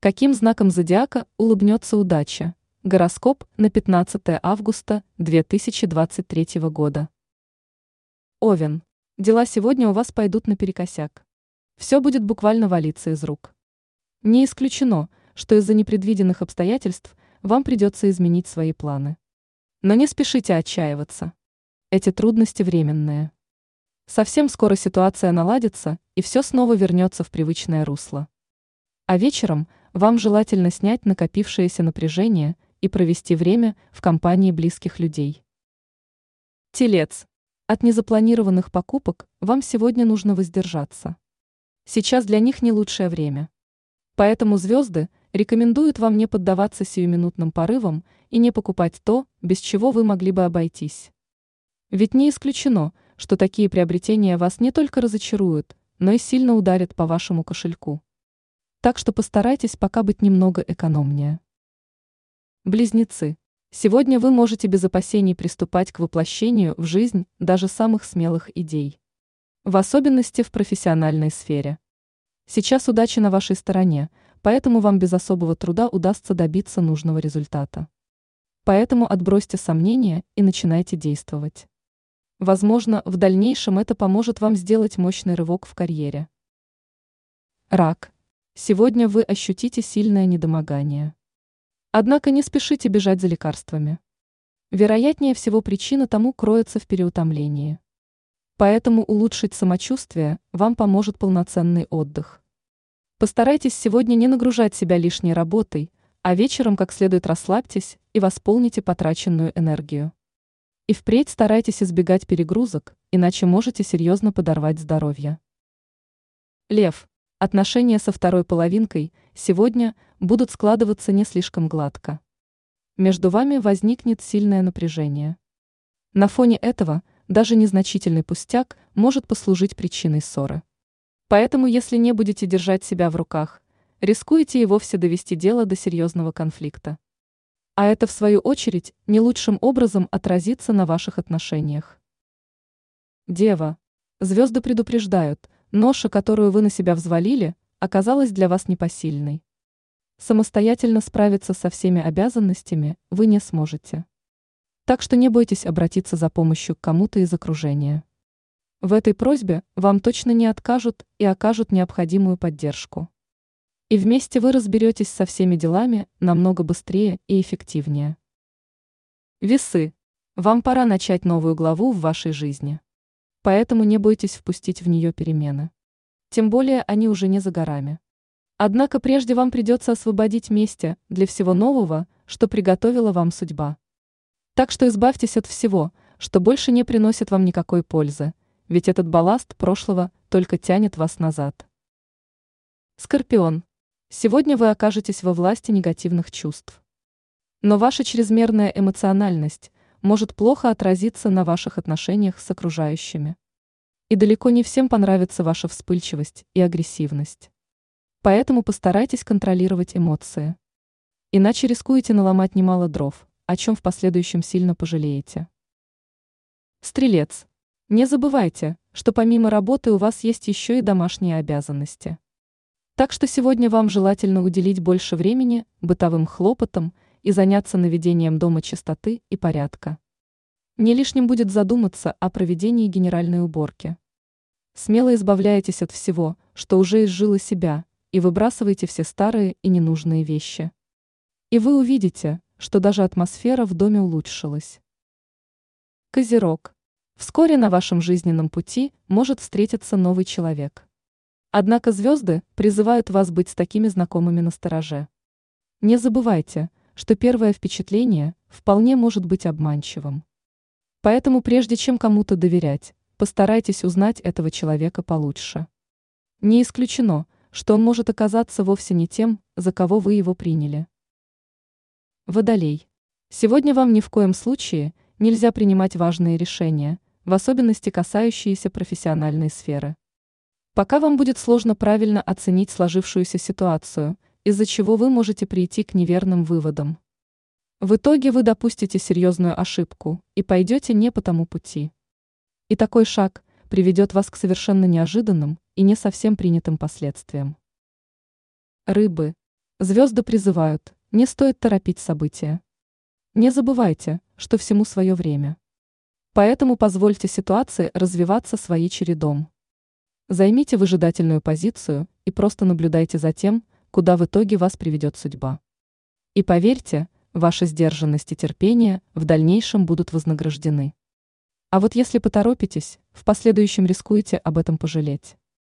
Каким знаком зодиака улыбнется удача? Гороскоп на 15 августа 2023 года. Овен. Дела сегодня у вас пойдут наперекосяк. Все будет буквально валиться из рук. Не исключено, что из-за непредвиденных обстоятельств вам придется изменить свои планы. Но не спешите отчаиваться. Эти трудности временные. Совсем скоро ситуация наладится, и все снова вернется в привычное русло. А вечером – вам желательно снять накопившееся напряжение и провести время в компании близких людей. Телец. От незапланированных покупок вам сегодня нужно воздержаться. Сейчас для них не лучшее время. Поэтому звезды рекомендуют вам не поддаваться сиюминутным порывам и не покупать то, без чего вы могли бы обойтись. Ведь не исключено, что такие приобретения вас не только разочаруют, но и сильно ударят по вашему кошельку так что постарайтесь пока быть немного экономнее. Близнецы. Сегодня вы можете без опасений приступать к воплощению в жизнь даже самых смелых идей. В особенности в профессиональной сфере. Сейчас удача на вашей стороне, поэтому вам без особого труда удастся добиться нужного результата. Поэтому отбросьте сомнения и начинайте действовать. Возможно, в дальнейшем это поможет вам сделать мощный рывок в карьере. Рак. Сегодня вы ощутите сильное недомогание. Однако не спешите бежать за лекарствами. Вероятнее всего причина тому кроется в переутомлении. Поэтому улучшить самочувствие вам поможет полноценный отдых. Постарайтесь сегодня не нагружать себя лишней работой, а вечером как следует расслабьтесь и восполните потраченную энергию. И впредь старайтесь избегать перегрузок, иначе можете серьезно подорвать здоровье. Лев. Отношения со второй половинкой сегодня будут складываться не слишком гладко. Между вами возникнет сильное напряжение. На фоне этого даже незначительный пустяк может послужить причиной ссоры. Поэтому, если не будете держать себя в руках, рискуете и вовсе довести дело до серьезного конфликта. А это, в свою очередь, не лучшим образом отразится на ваших отношениях. Дева. Звезды предупреждают – Ноша, которую вы на себя взвалили, оказалась для вас непосильной. Самостоятельно справиться со всеми обязанностями вы не сможете. Так что не бойтесь обратиться за помощью к кому-то из окружения. В этой просьбе вам точно не откажут и окажут необходимую поддержку. И вместе вы разберетесь со всеми делами намного быстрее и эффективнее. Весы. Вам пора начать новую главу в вашей жизни поэтому не бойтесь впустить в нее перемены. Тем более они уже не за горами. Однако прежде вам придется освободить месте для всего нового, что приготовила вам судьба. Так что избавьтесь от всего, что больше не приносит вам никакой пользы, ведь этот балласт прошлого только тянет вас назад. Скорпион. Сегодня вы окажетесь во власти негативных чувств. Но ваша чрезмерная эмоциональность может плохо отразиться на ваших отношениях с окружающими. И далеко не всем понравится ваша вспыльчивость и агрессивность. Поэтому постарайтесь контролировать эмоции. Иначе рискуете наломать немало дров, о чем в последующем сильно пожалеете. Стрелец. Не забывайте, что помимо работы у вас есть еще и домашние обязанности. Так что сегодня вам желательно уделить больше времени бытовым хлопотам – и заняться наведением дома чистоты и порядка. Не лишним будет задуматься о проведении генеральной уборки. Смело избавляйтесь от всего, что уже изжило себя, и выбрасывайте все старые и ненужные вещи. И вы увидите, что даже атмосфера в доме улучшилась. Козерог. Вскоре на вашем жизненном пути может встретиться новый человек. Однако звезды призывают вас быть с такими знакомыми на стороже. Не забывайте, что первое впечатление вполне может быть обманчивым. Поэтому прежде чем кому-то доверять, постарайтесь узнать этого человека получше. Не исключено, что он может оказаться вовсе не тем, за кого вы его приняли. Водолей. Сегодня вам ни в коем случае нельзя принимать важные решения, в особенности касающиеся профессиональной сферы. Пока вам будет сложно правильно оценить сложившуюся ситуацию – из-за чего вы можете прийти к неверным выводам. В итоге вы допустите серьезную ошибку и пойдете не по тому пути. И такой шаг приведет вас к совершенно неожиданным и не совсем принятым последствиям. Рыбы. Звезды призывают, не стоит торопить события. Не забывайте, что всему свое время. Поэтому позвольте ситуации развиваться своей чередом. Займите выжидательную позицию и просто наблюдайте за тем, куда в итоге вас приведет судьба. И поверьте, ваша сдержанность и терпение в дальнейшем будут вознаграждены. А вот если поторопитесь, в последующем рискуете об этом пожалеть.